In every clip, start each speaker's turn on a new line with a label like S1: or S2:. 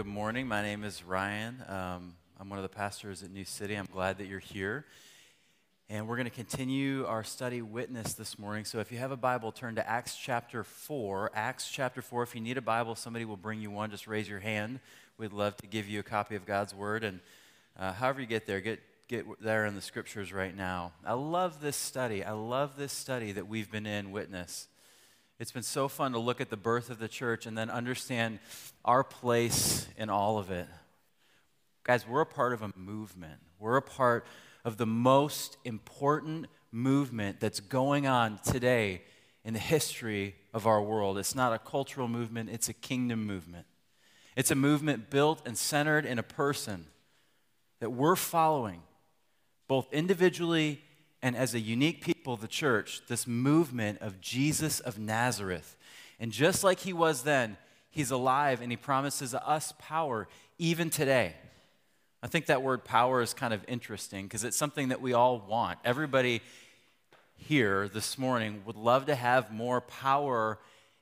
S1: good morning. My name is Ryan. Um, I'm one of the pastors at New City. I'm glad that you're here. And we're going to continue our study witness this morning. So if you have a Bible, turn to Acts chapter 4. Acts chapter 4. If you need a Bible, somebody will bring you one. Just raise your hand. We'd love to give you a copy of God's Word. And uh, however you get there, get, get there in the scriptures right now. I love this study. I love this study that we've been in, Witness. It's been so fun to look at the birth of the church and then understand our place in all of it. Guys, we're a part of a movement. We're a part of the most important movement that's going on today in the history of our world. It's not a cultural movement, it's a kingdom movement. It's a movement built and centered in a person that we're following, both individually and as a unique people, the church, this movement of Jesus of Nazareth. And just like he was then, he's alive and he promises us power even today. I think that word power is kind of interesting because it's something that we all want. Everybody here this morning would love to have more power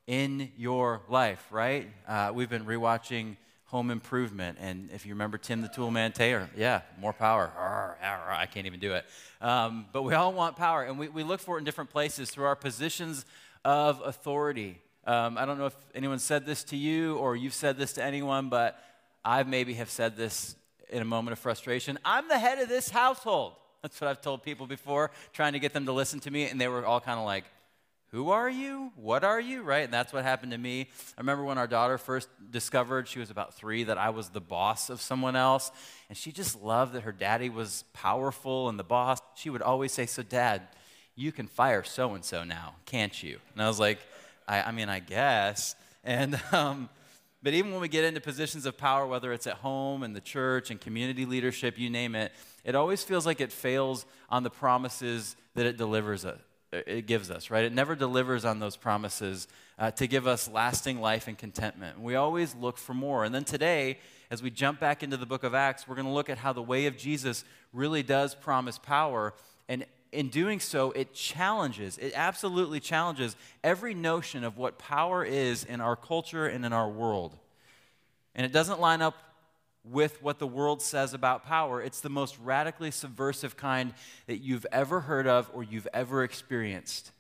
S1: in your life, right? Uh, we've been rewatching home improvement. And if you remember Tim the Toolman Taylor, yeah, more power. I can't even do it. Um, but we all want power, and we, we look for it in different places through our positions of authority. Um, I don't know if anyone said this to you or you've said this to anyone, but I maybe have said this in a moment of frustration. I'm the head of this household. That's what I've told people before, trying to get them to listen to me, and they were all kind of like, who are you? What are you? Right? And that's what happened to me. I remember when our daughter first discovered, she was about three, that I was the boss of someone else. And she just loved that her daddy was powerful and the boss. She would always say, So, dad, you can fire so and so now, can't you? And I was like, I, I mean, I guess. And, um, but even when we get into positions of power, whether it's at home and the church and community leadership, you name it, it always feels like it fails on the promises that it delivers it gives us, right? It never delivers on those promises uh, to give us lasting life and contentment. We always look for more. And then today, as we jump back into the book of Acts, we're going to look at how the way of Jesus really does promise power. And in doing so, it challenges, it absolutely challenges every notion of what power is in our culture and in our world. And it doesn't line up with what the world says about power. It's the most radically subversive kind that you've ever heard of or you've ever experienced.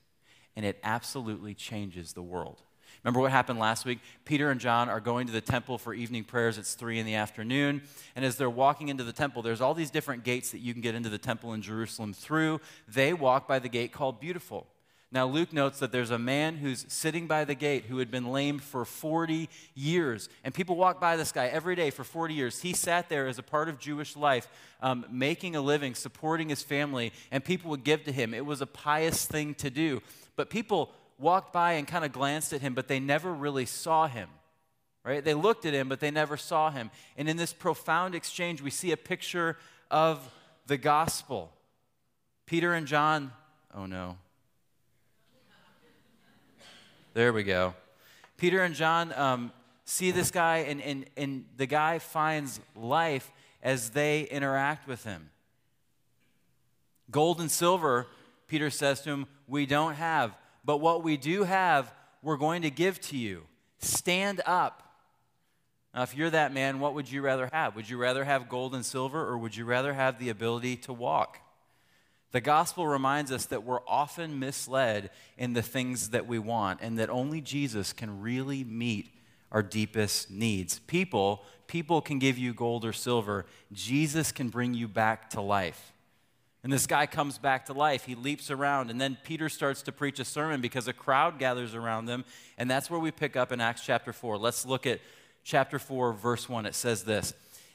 S1: And it absolutely changes the world. Remember what happened last week? Peter and John are going to the temple for evening prayers. It's three in the afternoon. And as they're walking into the temple, there's all these different gates that you can get into the temple in Jerusalem through. They walk by the gate called Beautiful. Now, Luke notes that there's a man who's sitting by the gate who had been lame for 40 years. And people walk by this guy every day for 40 years. He sat there as a part of Jewish life, um, making a living, supporting his family, and people would give to him. It was a pious thing to do. But people walked by and kind of glanced at him, but they never really saw him. Right? They looked at him, but they never saw him. And in this profound exchange, we see a picture of the gospel. Peter and John, oh no there we go. Peter and John um, see this guy, and, and, and the guy finds life as they interact with him. Gold and silver, Peter says to him, we don't have, but what we do have, we're going to give to you. Stand up. Now, if you're that man, what would you rather have? Would you rather have gold and silver, or would you rather have the ability to walk? The gospel reminds us that we're often misled in the things that we want and that only Jesus can really meet our deepest needs. People, people can give you gold or silver. Jesus can bring you back to life. And this guy comes back to life. He leaps around. And then Peter starts to preach a sermon because a crowd gathers around them. And that's where we pick up in Acts chapter 4. Let's look at chapter 4, verse 1. It says this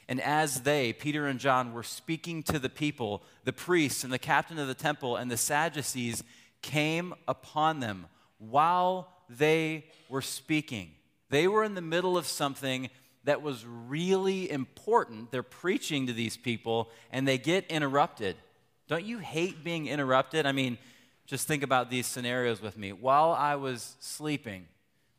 S1: and as they, Peter and John, were speaking to the people, the priests and the captain of the temple and the Sadducees came upon them while they were speaking. They were in the middle of something that was really important. They're preaching to these people and they get interrupted. Don't you hate being interrupted? I mean, just think about these scenarios with me. While I was sleeping,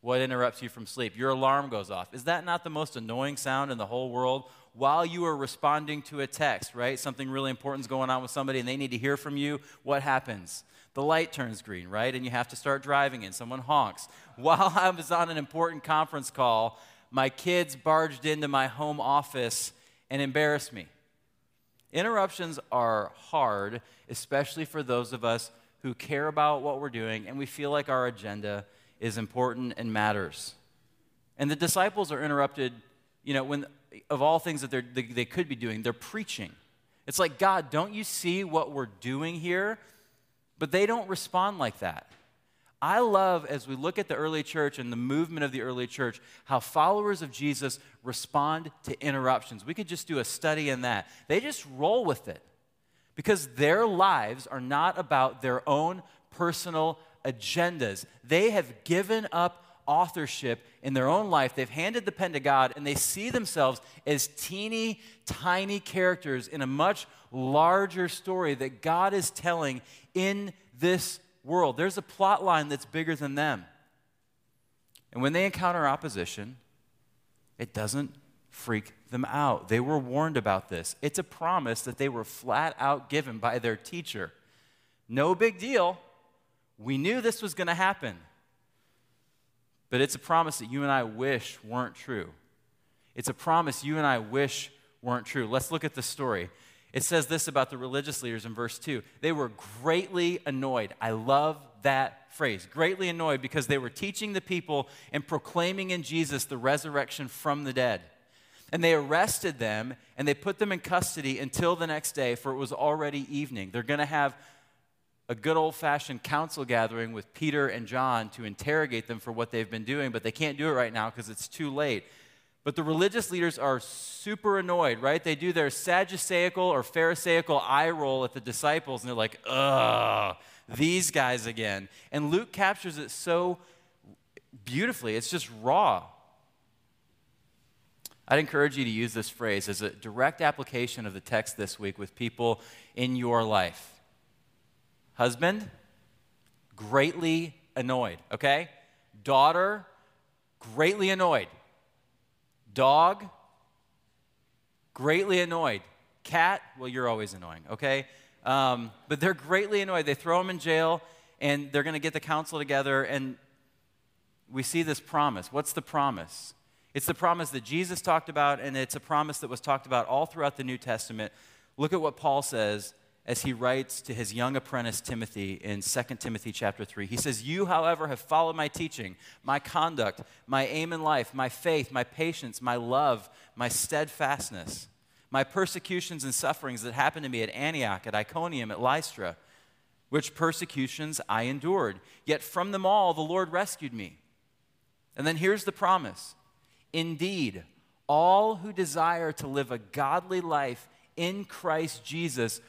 S1: what interrupts you from sleep? Your alarm goes off. Is that not the most annoying sound in the whole world? While you are responding to a text, right? Something really important is going on with somebody and they need to hear from you. What happens? The light turns green, right? And you have to start driving and someone honks. While I was on an important conference call, my kids barged into my home office and embarrassed me. Interruptions are hard, especially for those of us who care about what we're doing and we feel like our agenda is important and matters. And the disciples are interrupted, you know, when of all things that they they could be doing, they're preaching. It's like, God, don't you see what we're doing here? But they don't respond like that. I love, as we look at the early church and the movement of the early church, how followers of Jesus respond to interruptions. We could just do a study in that. They just roll with it because their lives are not about their own personal agendas. They have given up authorship in their own life. They've handed the pen to God and they see themselves as teeny, tiny characters in a much larger story that God is telling in this world. There's a plot line that's bigger than them. And when they encounter opposition, it doesn't freak them out. They were warned about this. It's a promise that they were flat out given by their teacher. No big deal. We knew this was going to happen. But it's a promise that you and I wish weren't true. It's a promise you and I wish weren't true. Let's look at the story. It says this about the religious leaders in verse 2. They were greatly annoyed. I love that phrase. Greatly annoyed because they were teaching the people and proclaiming in Jesus the resurrection from the dead. And they arrested them and they put them in custody until the next day, for it was already evening. They're going to have a good old fashioned council gathering with Peter and John to interrogate them for what they've been doing, but they can't do it right now because it's too late. But the religious leaders are super annoyed, right? They do their Sadduceical or Pharisaical eye roll at the disciples, and they're like, ugh, these guys again. And Luke captures it so beautifully. It's just raw. I'd encourage you to use this phrase as a direct application of the text this week with people in your life. Husband, greatly annoyed, okay? Daughter, greatly annoyed. Dog, greatly annoyed. Cat, well, you're always annoying, okay? Um, but they're greatly annoyed. They throw them in jail, and they're going to get the council together, and we see this promise. What's the promise? It's the promise that Jesus talked about, and it's a promise that was talked about all throughout the New Testament. Look at what Paul says as he writes to his young apprentice Timothy in 2 Timothy chapter 3. He says, You, however, have followed my teaching, my conduct, my aim in life, my faith, my patience, my love, my steadfastness, my persecutions and sufferings that happened to me at Antioch, at Iconium, at Lystra, which persecutions I endured. Yet from them all the Lord rescued me. And then here's the promise Indeed, all who desire to live a godly life in Christ Jesus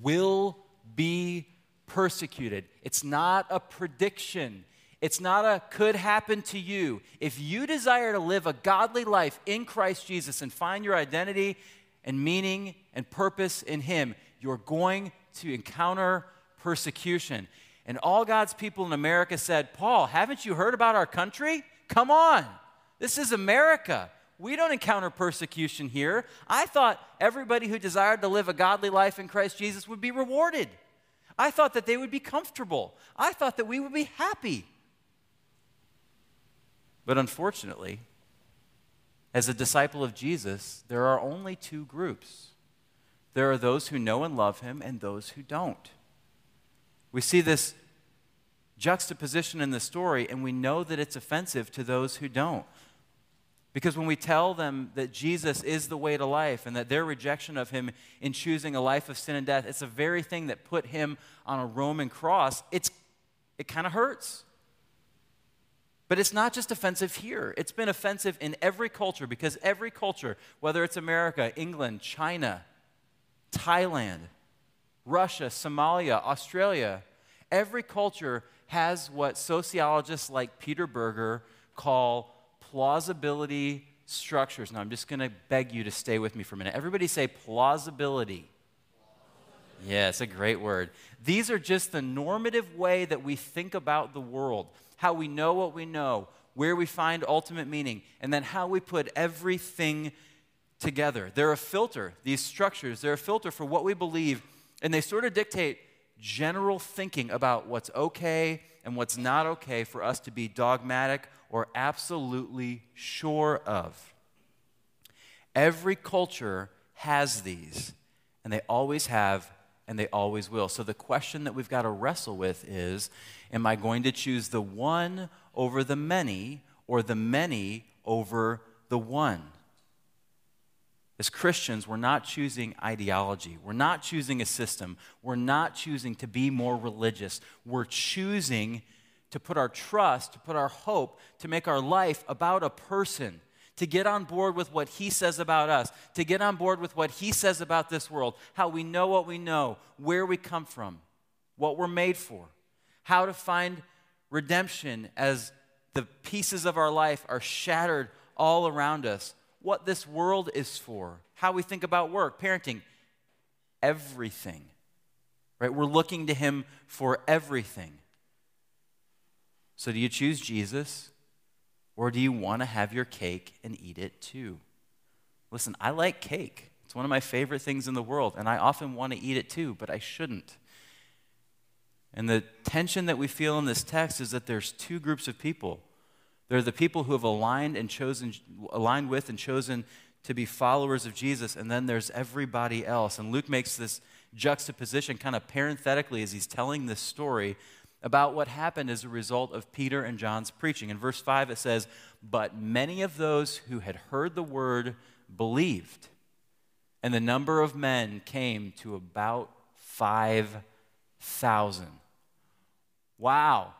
S1: will be persecuted. It's not a prediction. It's not a could happen to you. If you desire to live a godly life in Christ Jesus and find your identity and meaning and purpose in Him, you're going to encounter persecution. And all God's people in America said, Paul, haven't you heard about our country? Come on. This is America. We don't encounter persecution here. I thought everybody who desired to live a godly life in Christ Jesus would be rewarded. I thought that they would be comfortable. I thought that we would be happy. But unfortunately, as a disciple of Jesus, there are only two groups there are those who know and love him, and those who don't. We see this juxtaposition in the story, and we know that it's offensive to those who don't. Because when we tell them that Jesus is the way to life and that their rejection of him in choosing a life of sin and death, it's the very thing that put him on a Roman cross, it's, it kind of hurts. But it's not just offensive here. It's been offensive in every culture because every culture, whether it's America, England, China, Thailand, Russia, Somalia, Australia, every culture has what sociologists like Peter Berger call plausibility structures. Now, I'm just going to beg you to stay with me for a minute. Everybody say plausibility. Yeah, it's a great word. These are just the normative way that we think about the world, how we know what we know, where we find ultimate meaning, and then how we put everything together. They're a filter, these structures, they're a filter for what we believe, and they sort of dictate general thinking about what's okay and what's not okay for us to be dogmatic or absolutely sure of. Every culture has these, and they always have, and they always will. So the question that we've got to wrestle with is Am I going to choose the one over the many, or the many over the one? As Christians, we're not choosing ideology. We're not choosing a system. We're not choosing to be more religious. We're choosing to put our trust, to put our hope, to make our life about a person, to get on board with what he says about us, to get on board with what he says about this world, how we know what we know, where we come from, what we're made for, how to find redemption as the pieces of our life are shattered all around us, what this world is for, how we think about work, parenting, everything. Right? We're looking to him for everything. So, do you choose Jesus or do you want to have your cake and eat it too? Listen, I like cake. It's one of my favorite things in the world, and I often want to eat it too, but I shouldn't. And the tension that we feel in this text is that there's two groups of people. There are the people who have aligned and chosen aligned with and chosen to be followers of Jesus, and then there's everybody else. And Luke makes this juxtaposition kind of parenthetically as he's telling this story about what happened as a result of Peter and John's preaching. In verse 5, it says, But many of those who had heard the word believed, and the number of men came to about 5,000. Wow,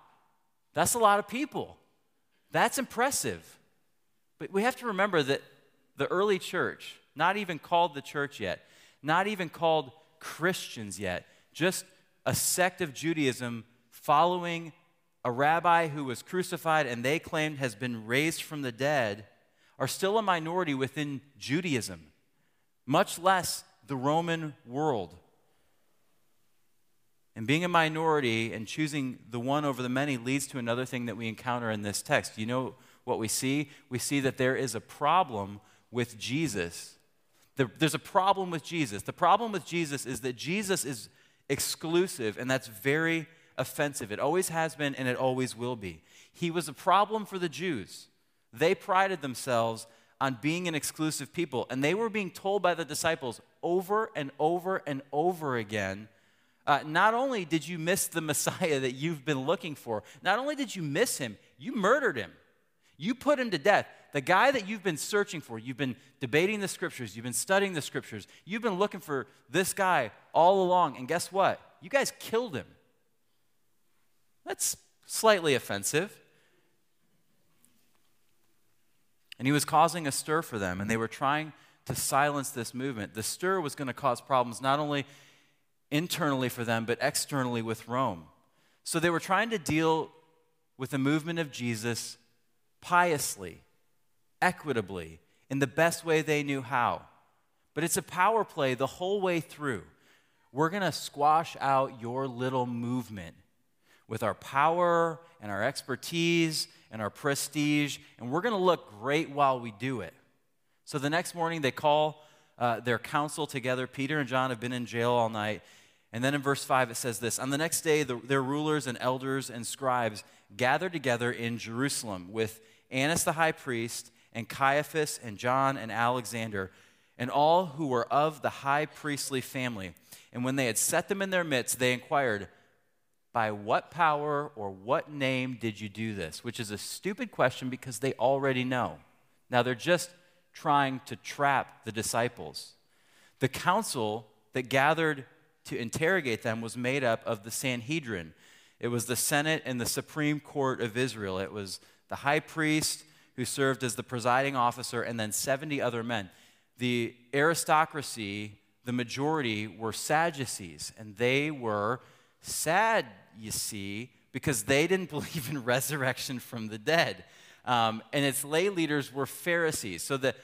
S1: that's a lot of people. That's impressive. But we have to remember that the early church, not even called the church yet, not even called Christians yet, just a sect of Judaism following a rabbi who was crucified and they claimed has been raised from the dead are still a minority within Judaism, much less the Roman world. And being a minority and choosing the one over the many leads to another thing that we encounter in this text. You know what we see? We see that there is a problem with Jesus. There's a problem with Jesus. The problem with Jesus is that Jesus is exclusive, and that's very offensive. It always has been and it always will be. He was a problem for the Jews. They prided themselves on being an exclusive people, and they were being told by the disciples over and over and over again. Uh, not only did you miss the Messiah that you've been looking for, not only did you miss him, you murdered him. You put him to death. The guy that you've been searching for, you've been debating the scriptures, you've been studying the scriptures, you've been looking for this guy all along, and guess what? You guys killed him. That's slightly offensive. And he was causing a stir for them, and they were trying to silence this movement. The stir was going to cause problems not only internally for them, but externally with Rome. So they were trying to deal with the movement of Jesus piously, equitably, in the best way they knew how. But it's a power play the whole way through. We're going to squash out your little movement with our power and our expertise and our prestige, and we're going to look great while we do it. So the next morning, they call uh, their council together. Peter and John have been in jail all night. And then in verse 5, it says this On the next day, the, their rulers and elders and scribes gathered together in Jerusalem with Annas the high priest, and Caiaphas, and John, and Alexander, and all who were of the high priestly family. And when they had set them in their midst, they inquired, by what power or what name did you do this? Which is a stupid question because they already know. Now they're just trying to trap the disciples. The council that gathered to interrogate them was made up of the Sanhedrin. It was the Senate and the Supreme Court of Israel. It was the high priest who served as the presiding officer and then 70 other men. The aristocracy, the majority, were Sadducees, and they were sad you see, because they didn't believe in resurrection from the dead. Um, and its lay leaders were Pharisees. So the,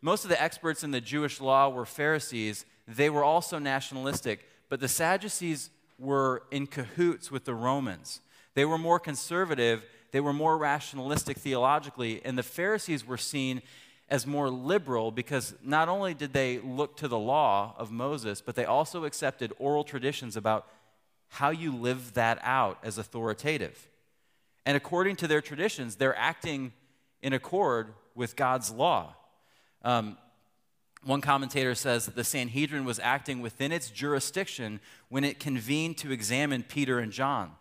S1: most of the experts in the Jewish law were Pharisees. They were also nationalistic, but the Sadducees were in cahoots with the Romans. They were more conservative, they were more rationalistic theologically, and the Pharisees were seen as more liberal because not only did they look to the law of Moses, but they also accepted oral traditions about how you live that out as authoritative. And according to their traditions, they're acting in accord with God's law. Um, one commentator says that the Sanhedrin was acting within its jurisdiction when it convened to examine Peter and John.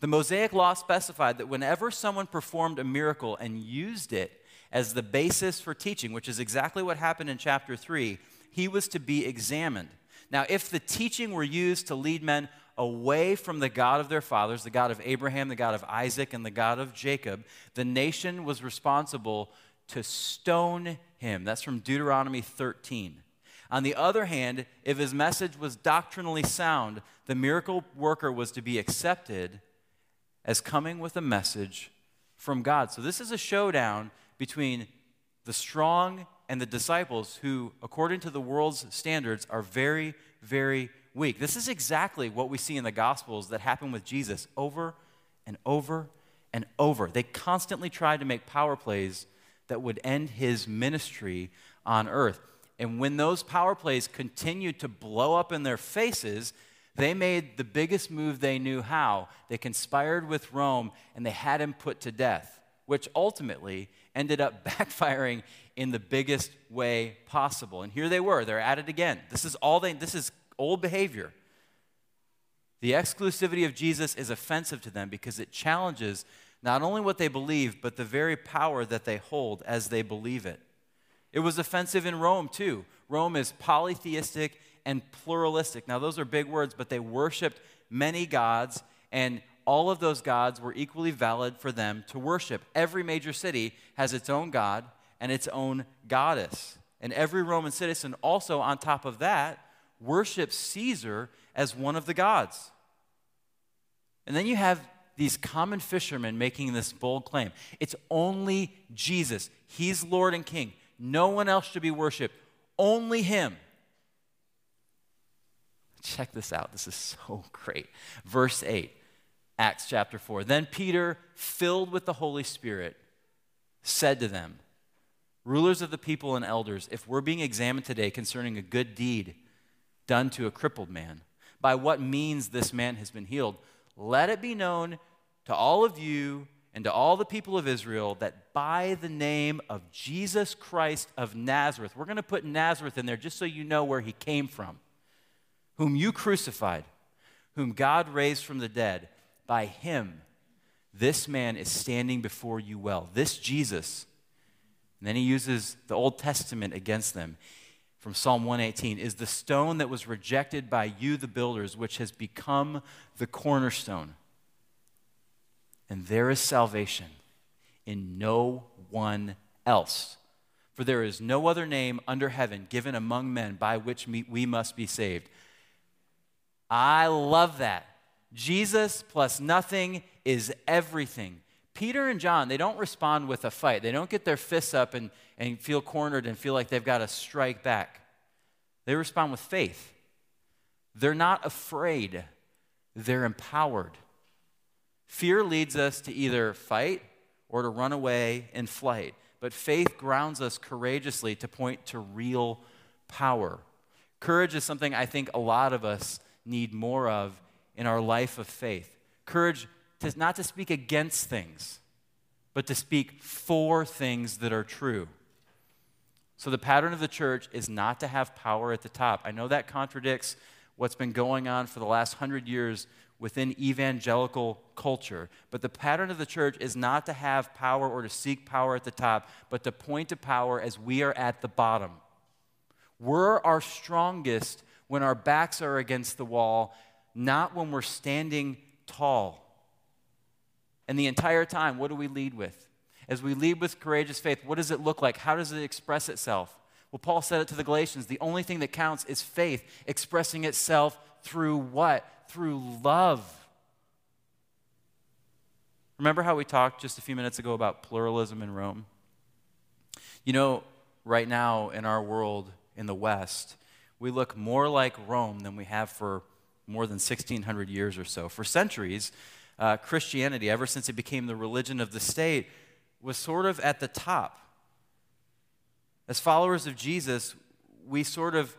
S1: The Mosaic law specified that whenever someone performed a miracle and used it as the basis for teaching, which is exactly what happened in chapter 3, he was to be examined. Now, if the teaching were used to lead men away from the God of their fathers, the God of Abraham, the God of Isaac, and the God of Jacob, the nation was responsible to stone him. That's from Deuteronomy 13. On the other hand, if his message was doctrinally sound, the miracle worker was to be accepted as coming with a message from God. So this is a showdown between the strong and the disciples who, according to the world's standards, are very, very weak. This is exactly what we see in the Gospels that happened with Jesus over and over and over. They constantly tried to make power plays that would end his ministry on earth. And when those power plays continued to blow up in their faces, they made the biggest move they knew how. They conspired with Rome and they had him put to death, which ultimately ended up backfiring in the biggest way possible. And here they were, they're at it again. This is all they this is old behavior. The exclusivity of Jesus is offensive to them because it challenges not only what they believe, but the very power that they hold as they believe it. It was offensive in Rome, too. Rome is polytheistic and pluralistic. Now, those are big words, but they worshiped many gods, and all of those gods were equally valid for them to worship. Every major city has its own god and its own goddess. And every Roman citizen, also on top of that, worships Caesar as one of the gods. And then you have these common fishermen making this bold claim it's only Jesus. He's Lord and King. No one else should be worshiped, only Him. Check this out. This is so great. Verse 8, Acts chapter 4. Then Peter, filled with the Holy Spirit, said to them, Rulers of the people and elders, if we're being examined today concerning a good deed, done to a crippled man, by what means this man has been healed. Let it be known to all of you and to all the people of Israel that by the name of Jesus Christ of Nazareth, we're going to put Nazareth in there just so you know where he came from, whom you crucified, whom God raised from the dead, by him, this man is standing before you well. This Jesus. And then he uses the Old Testament against them from Psalm 118 is the stone that was rejected by you, the builders, which has become the cornerstone. And there is salvation in no one else. For there is no other name under heaven given among men by which we must be saved. I love that. Jesus plus nothing is everything. Peter and John, they don't respond with a fight. They don't get their fists up and, and feel cornered and feel like they've got to strike back. They respond with faith. They're not afraid, they're empowered. Fear leads us to either fight or to run away in flight, but faith grounds us courageously to point to real power. Courage is something I think a lot of us need more of in our life of faith. Courage to not to speak against things, but to speak for things that are true. So the pattern of the church is not to have power at the top. I know that contradicts what's been going on for the last hundred years within evangelical culture. But the pattern of the church is not to have power or to seek power at the top, but to point to power as we are at the bottom. We're our strongest when our backs are against the wall, not when we're standing tall. And the entire time, what do we lead with? As we lead with courageous faith, what does it look like? How does it express itself? Well, Paul said it to the Galatians the only thing that counts is faith expressing itself through what? Through love. Remember how we talked just a few minutes ago about pluralism in Rome? You know, right now in our world in the West, we look more like Rome than we have for more than 1600 years or so. For centuries, uh, Christianity, ever since it became the religion of the state, was sort of at the top. As followers of Jesus, we sort of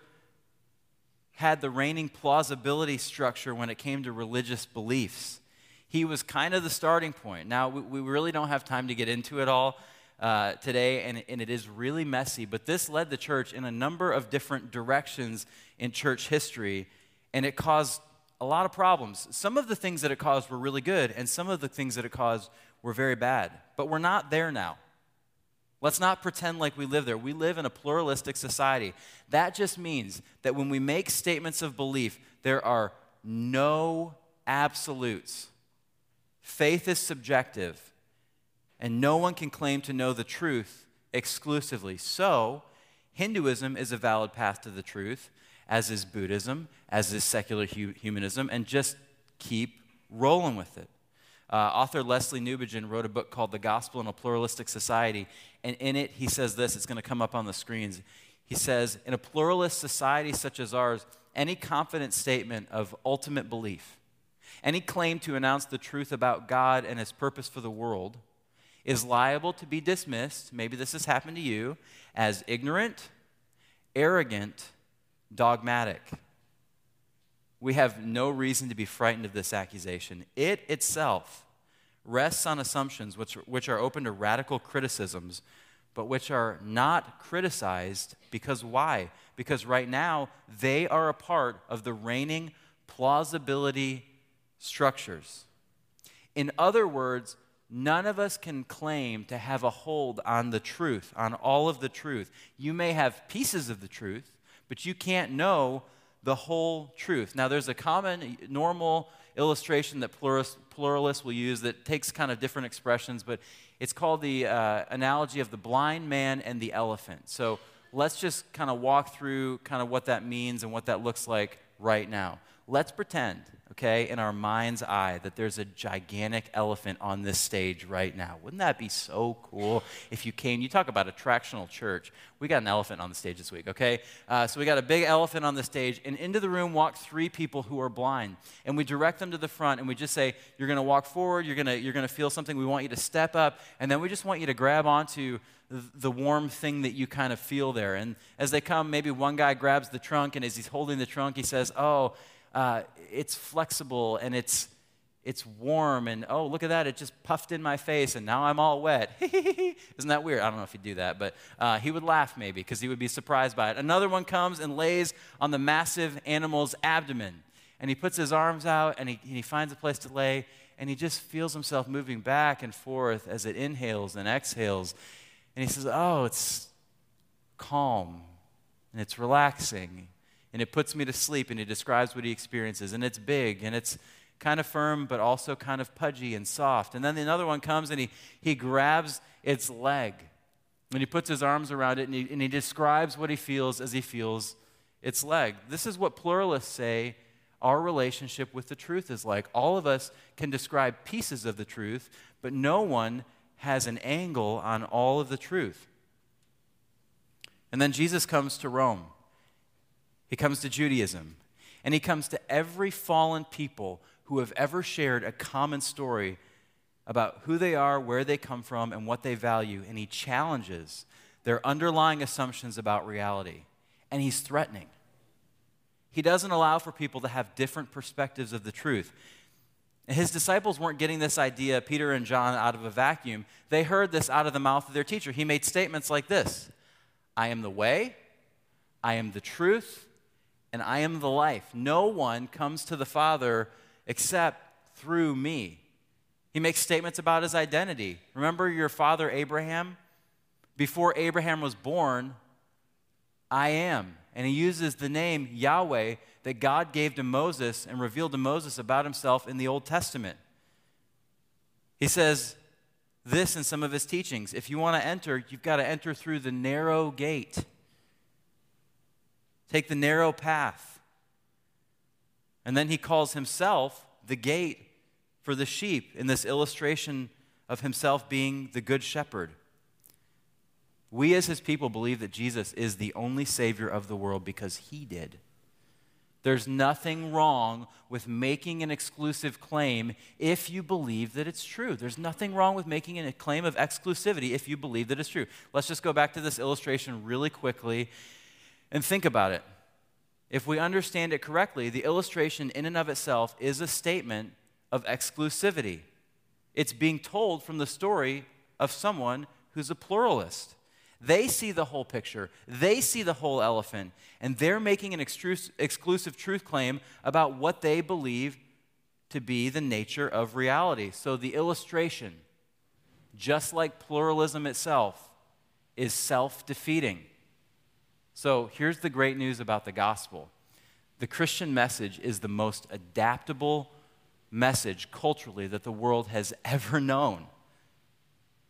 S1: had the reigning plausibility structure when it came to religious beliefs. He was kind of the starting point. Now, we, we really don't have time to get into it all uh, today, and, and it is really messy, but this led the church in a number of different directions in church history, and it caused a lot of problems. Some of the things that it caused were really good, and some of the things that it caused were very bad. But we're not there now. Let's not pretend like we live there. We live in a pluralistic society. That just means that when we make statements of belief, there are no absolutes. Faith is subjective, and no one can claim to know the truth exclusively. So, Hinduism is a valid path to the truth, as is Buddhism, as is secular humanism, and just keep rolling with it. Uh, author Lesslie Newbigin wrote a book called The Gospel in a Pluralistic Society, and in it he says this it's going to come up on the screens. He says, In a pluralist society such as ours, any confident statement of ultimate belief, any claim to announce the truth about God and his purpose for the world, is liable to be dismissed, maybe this has happened to you, as ignorant, arrogant, dogmatic. We have no reason to be frightened of this accusation. It itself rests on assumptions which, which are open to radical criticisms, but which are not criticized because why? Because right now they are a part of the reigning plausibility structures. In other words, none of us can claim to have a hold on the truth, on all of the truth. You may have pieces of the truth, but you can't know the whole truth. Now, there's a common, normal illustration that pluralists will use that takes kind of different expressions, but it's called the uh, analogy of the blind man and the elephant. So let's just kind of walk through kind of what that means and what that looks like right now. Let's pretend okay, in our mind's eye that there's a gigantic elephant on this stage right now. Wouldn't that be so cool if you came? You talk about attractional church. We got an elephant on the stage this week, okay? Uh, so we got a big elephant on the stage, and into the room walk three people who are blind. And we direct them to the front, and we just say, You're to walk forward, you're gonna, you're to feel something. We want you to step up, and then we just want you to grab onto the warm thing that you kind of feel there. And as they come, maybe one guy grabs the trunk, and as he's holding the trunk, he says, Oh, uh, it's flexible and it's, it's warm and oh look at that it just puffed in my face and now i'm all wet. Isn't that weird? I don't know if he'd do that but uh, he would laugh maybe because he would be surprised by it. Another one comes and lays on the massive animal's abdomen and he puts his arms out and he, and he finds a place to lay and he just feels himself moving back and forth as it inhales and exhales. And he says oh it's calm and it's relaxing and it puts me to sleep. And he describes what he experiences. And it's big and it's kind of firm, but also kind of pudgy and soft. And then another one comes and he, he grabs its leg and he puts his arms around it and he, and he describes what he feels as he feels its leg. This is what pluralists say our relationship with the truth is like. All of us can describe pieces of the truth, but no one has an angle on all of the truth. And then Jesus comes to Rome. He comes to Judaism. And he comes to every fallen people who have ever shared a common story about who they are, where they come from, and what they value. And he challenges their underlying assumptions about reality. And he's threatening. He doesn't allow for people to have different perspectives of the truth. His disciples weren't getting this idea, Peter and John, out of a vacuum. They heard this out of the mouth of their teacher. He made statements like this I am the way, I am the truth, and I am the life. No one comes to the Father except through me. He makes statements about his identity. Remember your father Abraham? Before Abraham was born, I am. And he uses the name Yahweh that God gave to Moses and revealed to Moses about himself in the Old Testament. He says this in some of his teachings if you want to enter, you've got to enter through the narrow gate. Take the narrow path. And then he calls himself the gate for the sheep in this illustration of himself being the good shepherd. We, as his people, believe that Jesus is the only Savior of the world because he did. There's nothing wrong with making an exclusive claim if you believe that it's true. There's nothing wrong with making a claim of exclusivity if you believe that it's true. Let's just go back to this illustration really quickly and think about it. If we understand it correctly, the illustration in and of itself is a statement of exclusivity. It's being told from the story of someone who's a pluralist. They see the whole picture, they see the whole elephant, and they're making an exclusive truth claim about what they believe to be the nature of reality. So the illustration, just like pluralism itself, is self defeating. So here's the great news about the gospel the Christian message is the most adaptable message culturally that the world has ever known.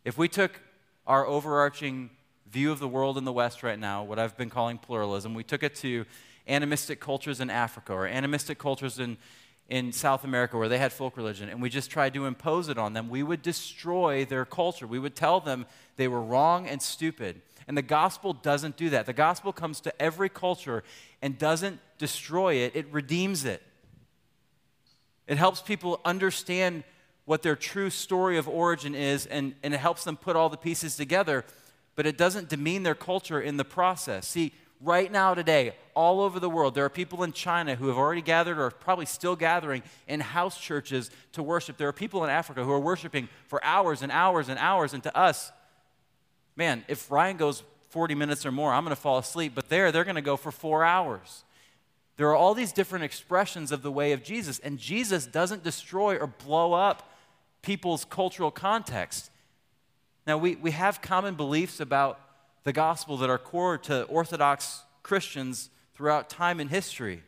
S1: If we took our overarching view of the world in the West right now, what I've been calling pluralism, we took it to animistic cultures in Africa or animistic cultures in, in South America where they had folk religion, and we just tried to impose it on them, we would destroy their culture. We would tell them they were wrong and stupid. And the gospel doesn't do that. The gospel comes to every culture and doesn't destroy it, it redeems it. It helps people understand what their true story of origin is, and, and it helps them put all the pieces together, but it doesn't demean their culture in the process. See, right now, today, all over the world, there are people in China who have already gathered or are probably still gathering in house churches to worship. There are people in Africa who are worshiping for hours and hours and hours, and to us, man, if Ryan goes 40 minutes or more, I'm going to fall asleep. But there, they're going to go for four hours. There are all these different expressions of the way of Jesus, and Jesus doesn't destroy or blow up people's cultural context. Now, we, we have common beliefs about the gospel that are core to Orthodox Christians throughout time and history.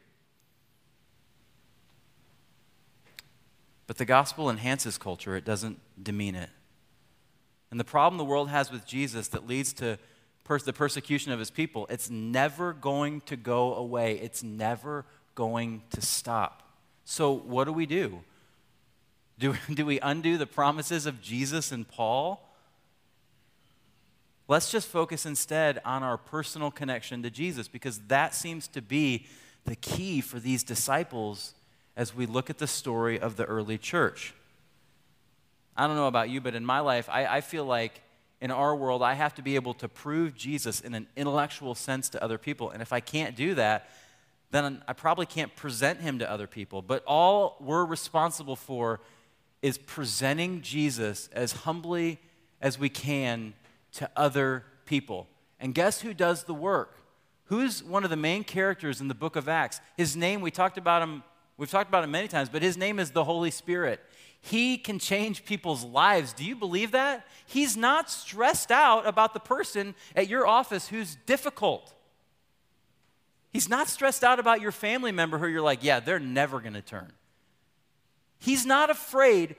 S1: But the gospel enhances culture, it doesn't demean it. And the problem the world has with Jesus that leads to pers- the persecution of his people, it's never going to go away. It's never going to stop. So, what do we do? Do, do we undo the promises of Jesus and Paul? Let's just focus instead on our personal connection to Jesus because that seems to be the key for these disciples as we look at the story of the early church. I don't know about you, but in my life, I, I feel like in our world, I have to be able to prove Jesus in an intellectual sense to other people. And if I can't do that, then I probably can't present him to other people. But all we're responsible for is presenting Jesus as humbly as we can to other people. And guess who does the work? Who's one of the main characters in the book of Acts? His name, we talked about him, we've talked about him many times, but his name is the Holy Spirit. He can change people's lives. Do you believe that? He's not stressed out about the person at your office who's difficult. He's not stressed out about your family member who you're like, yeah, they're never going to turn. He's not afraid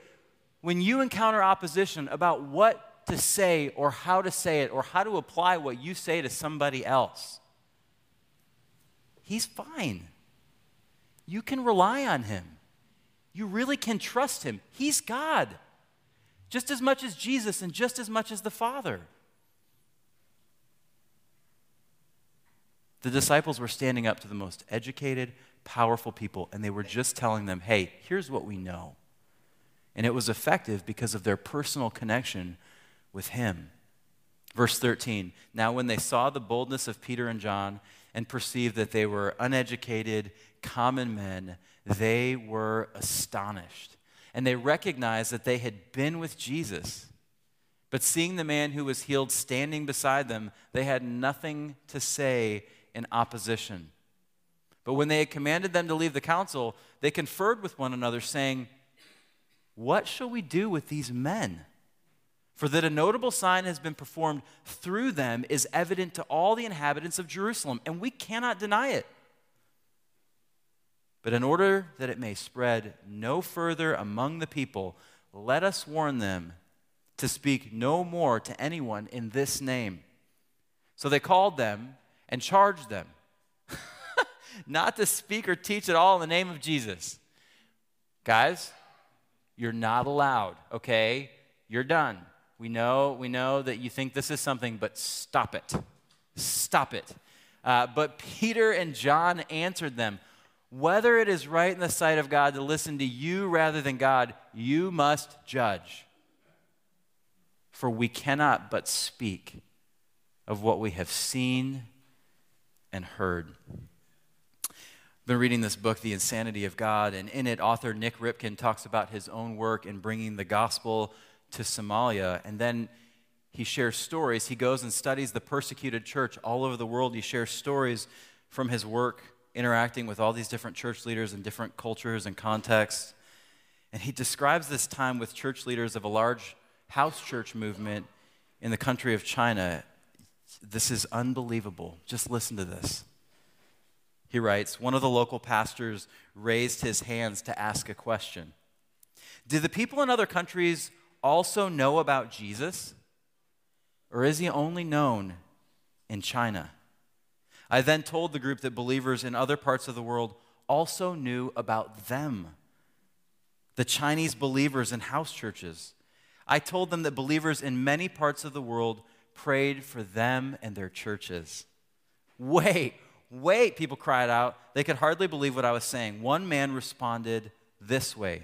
S1: when you encounter opposition about what to say or how to say it or how to apply what you say to somebody else. He's fine. You can rely on him you really can trust him. He's God, just as much as Jesus and just as much as the Father. The disciples were standing up to the most educated, powerful people, and they were just telling them, hey, here's what we know. And it was effective because of their personal connection with Him. Verse 13 Now, when they saw the boldness of Peter and John and perceived that they were uneducated, common men, they were astonished. And they recognized that they had been with Jesus. But seeing the man who was healed standing beside them, they had nothing to say in opposition. But when they had commanded them to leave the council, they conferred with one another, saying, What shall we do with these men? For that a notable sign has been performed through them is evident to all the inhabitants of Jerusalem, and we cannot deny it. But in order that it may spread no further among the people, let us warn them to speak no more to anyone in this name. So they called them and charged them not to speak or teach at all in the name of Jesus. Guys, you're not allowed, okay? You're done. We know, we know that you think this is something, but stop it. Stop it. Uh, but Peter and John answered them whether it is right in the sight of God to listen to you rather than God, you must judge. For we cannot but speak of what we have seen and heard. I've been reading this book, The Insanity of God, and in it, author Nik Ripken talks about his own work in bringing the gospel to Somalia. And then he shares stories. He goes and studies the persecuted church all over the world. He shares stories from his work interacting with all these different church leaders in different cultures and contexts. And he describes this time with church leaders of a large house church movement in the country of China. This is unbelievable. Just listen to this. He writes One of the local pastors raised his hands to ask a question Do the people in other countries also know about Jesus? Or is he only known in China? I then told the group that believers in other parts of the world also knew about them. The Chinese believers in house churches. I told them that believers in many parts of the world prayed for them and their churches. Wait, Wait, people cried out. They could hardly believe what I was saying. One man responded this way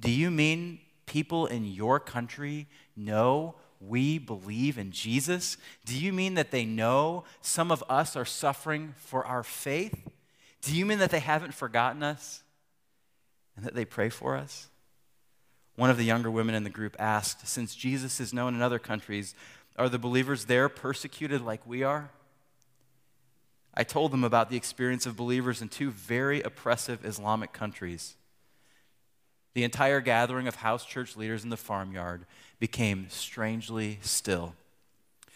S1: Do you mean people in your country know we believe in Jesus? Do you mean that they know some of us are suffering for our faith? Do you mean that they haven't forgotten us and that they pray for us? One of the younger women in the group asked, Since Jesus is known in other countries, are the believers there persecuted like we are? I told them about the experience of believers in two very oppressive Islamic countries. The entire gathering of house church leaders in the farmyard became strangely still.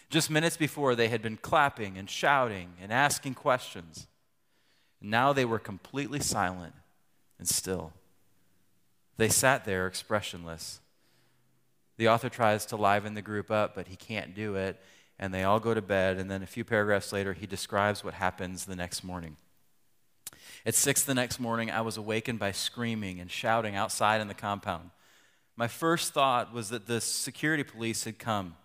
S1: Just minutes before, they had been clapping and shouting and asking questions. Now they were completely silent and still. They sat there expressionless. The author tries to liven the group up, but he can't do it and they all go to bed. And then a few paragraphs later, he describes what happens the next morning. At six the next morning, I was awakened by screaming and shouting outside in the compound. My first thought was that the security police had come.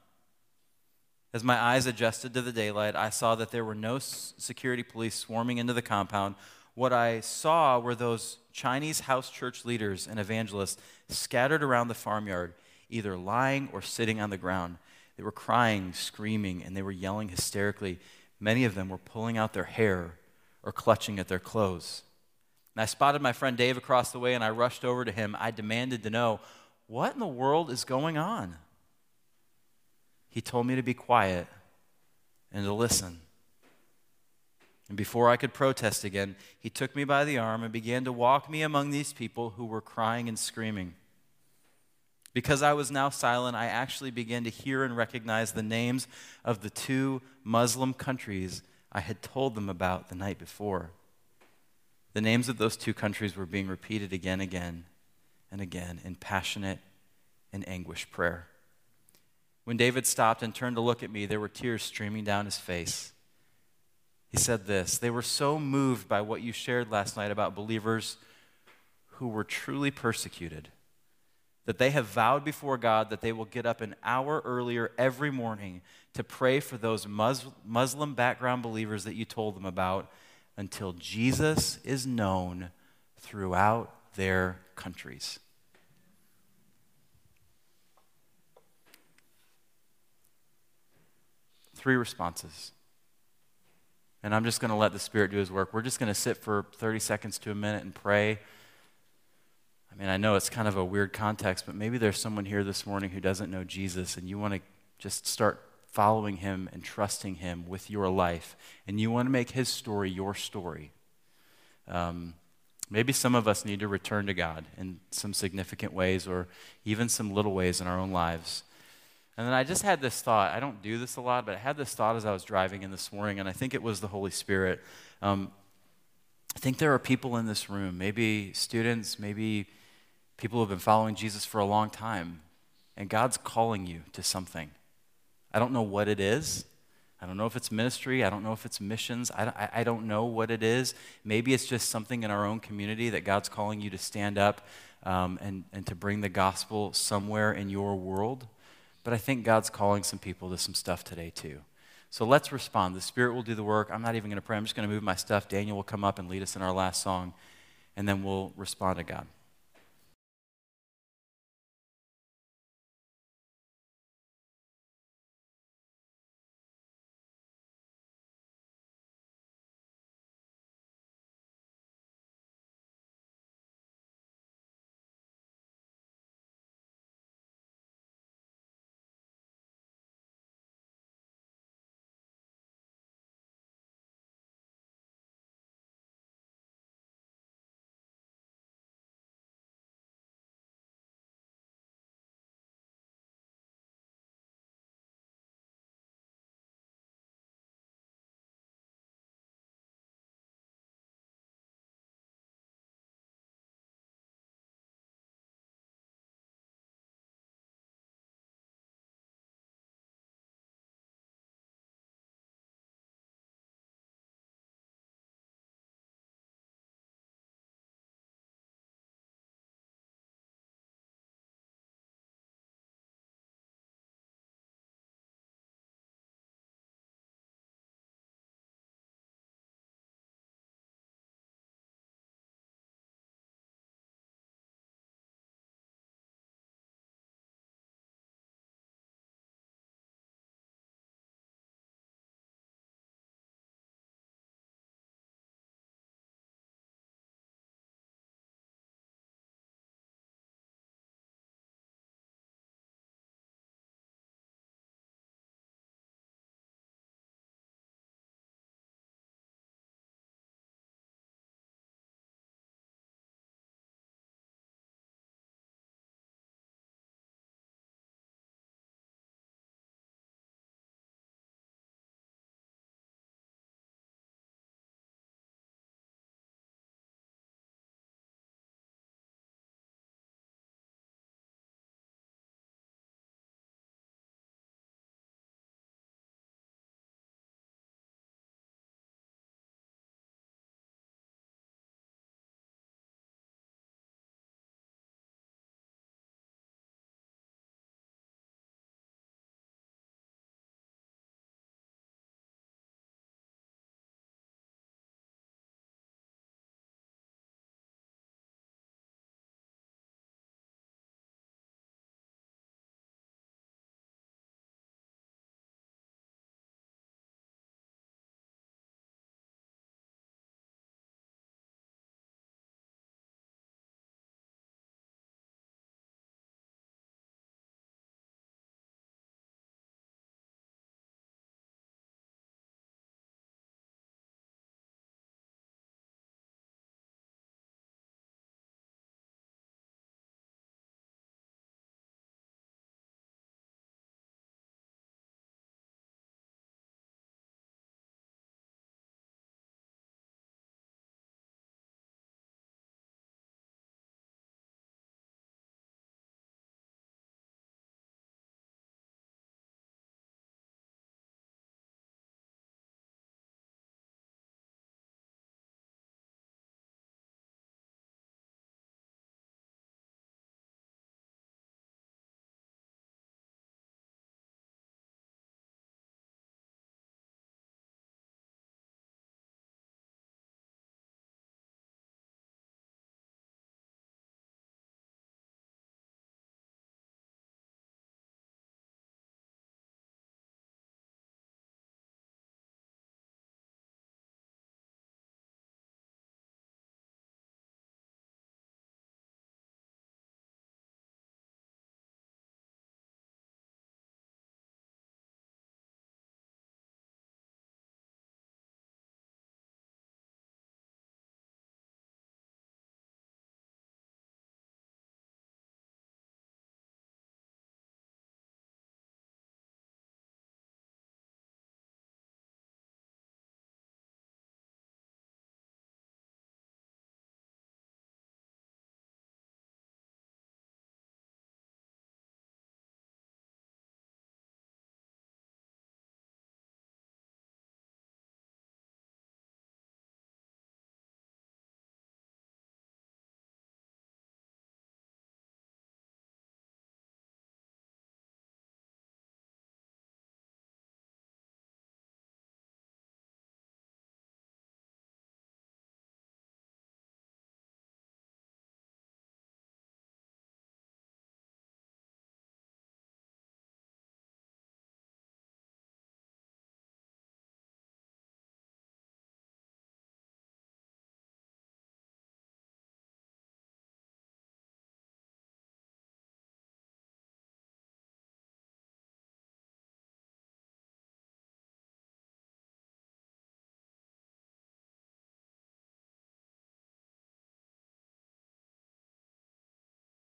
S1: As my eyes adjusted to the daylight, I saw that there were no security police swarming into the compound. What I saw were those Chinese house church leaders and evangelists scattered around the farmyard, either lying or sitting on the ground. They were crying, screaming, and they were yelling hysterically. Many of them were pulling out their hair or clutching at their clothes. And I spotted my friend Dave across the way and I rushed over to him. I demanded to know, what in the world is going on? He told me to be quiet and to listen. And before I could protest again, he took me by the arm and began to walk me among these people who were crying and screaming. Because I was now silent, I actually began to hear and recognize the names of the two Muslim countries I had told them about the night before. The names of those two countries were being repeated again, again, and again in passionate and anguished prayer. When David stopped and turned to look at me, there were tears streaming down his face. He said this They were so moved by what you shared last night about believers who were truly persecuted that they have vowed before God that they will get up an hour earlier every morning to pray for those Muslim background believers that you told them about until Jesus is known throughout their countries. Three responses. And I'm just going to let the Spirit do His work. We're just going to sit for 30 seconds to a minute and pray. I mean, I know it's kind of a weird context, but maybe there's someone here this morning who doesn't know Jesus and you want to just start following him and trusting him with your life, and you want to make his story your story. Um, maybe some of us need to return to God in some significant ways or even some little ways in our own lives. And then I just had this thought. I don't do this a lot, but I had this thought as I was driving in this morning, and I think it was the Holy Spirit. Um, I think there are people in this room, maybe students, maybe people who have been following Jesus for a long time, and God's calling you to something. I don't know what it is. I don't know if it's ministry. I don't know if it's missions. I, I, don't know what it is. Maybe it's just something in our own community that God's calling you to stand up um, and, and to bring the gospel somewhere in your world. But I think God's calling some people to some stuff today, too. So let's respond. The Spirit will do the work. I'm not even going to pray. I'm just going to move my stuff. Daniel will come up and lead us in our last song, and then we'll respond to God.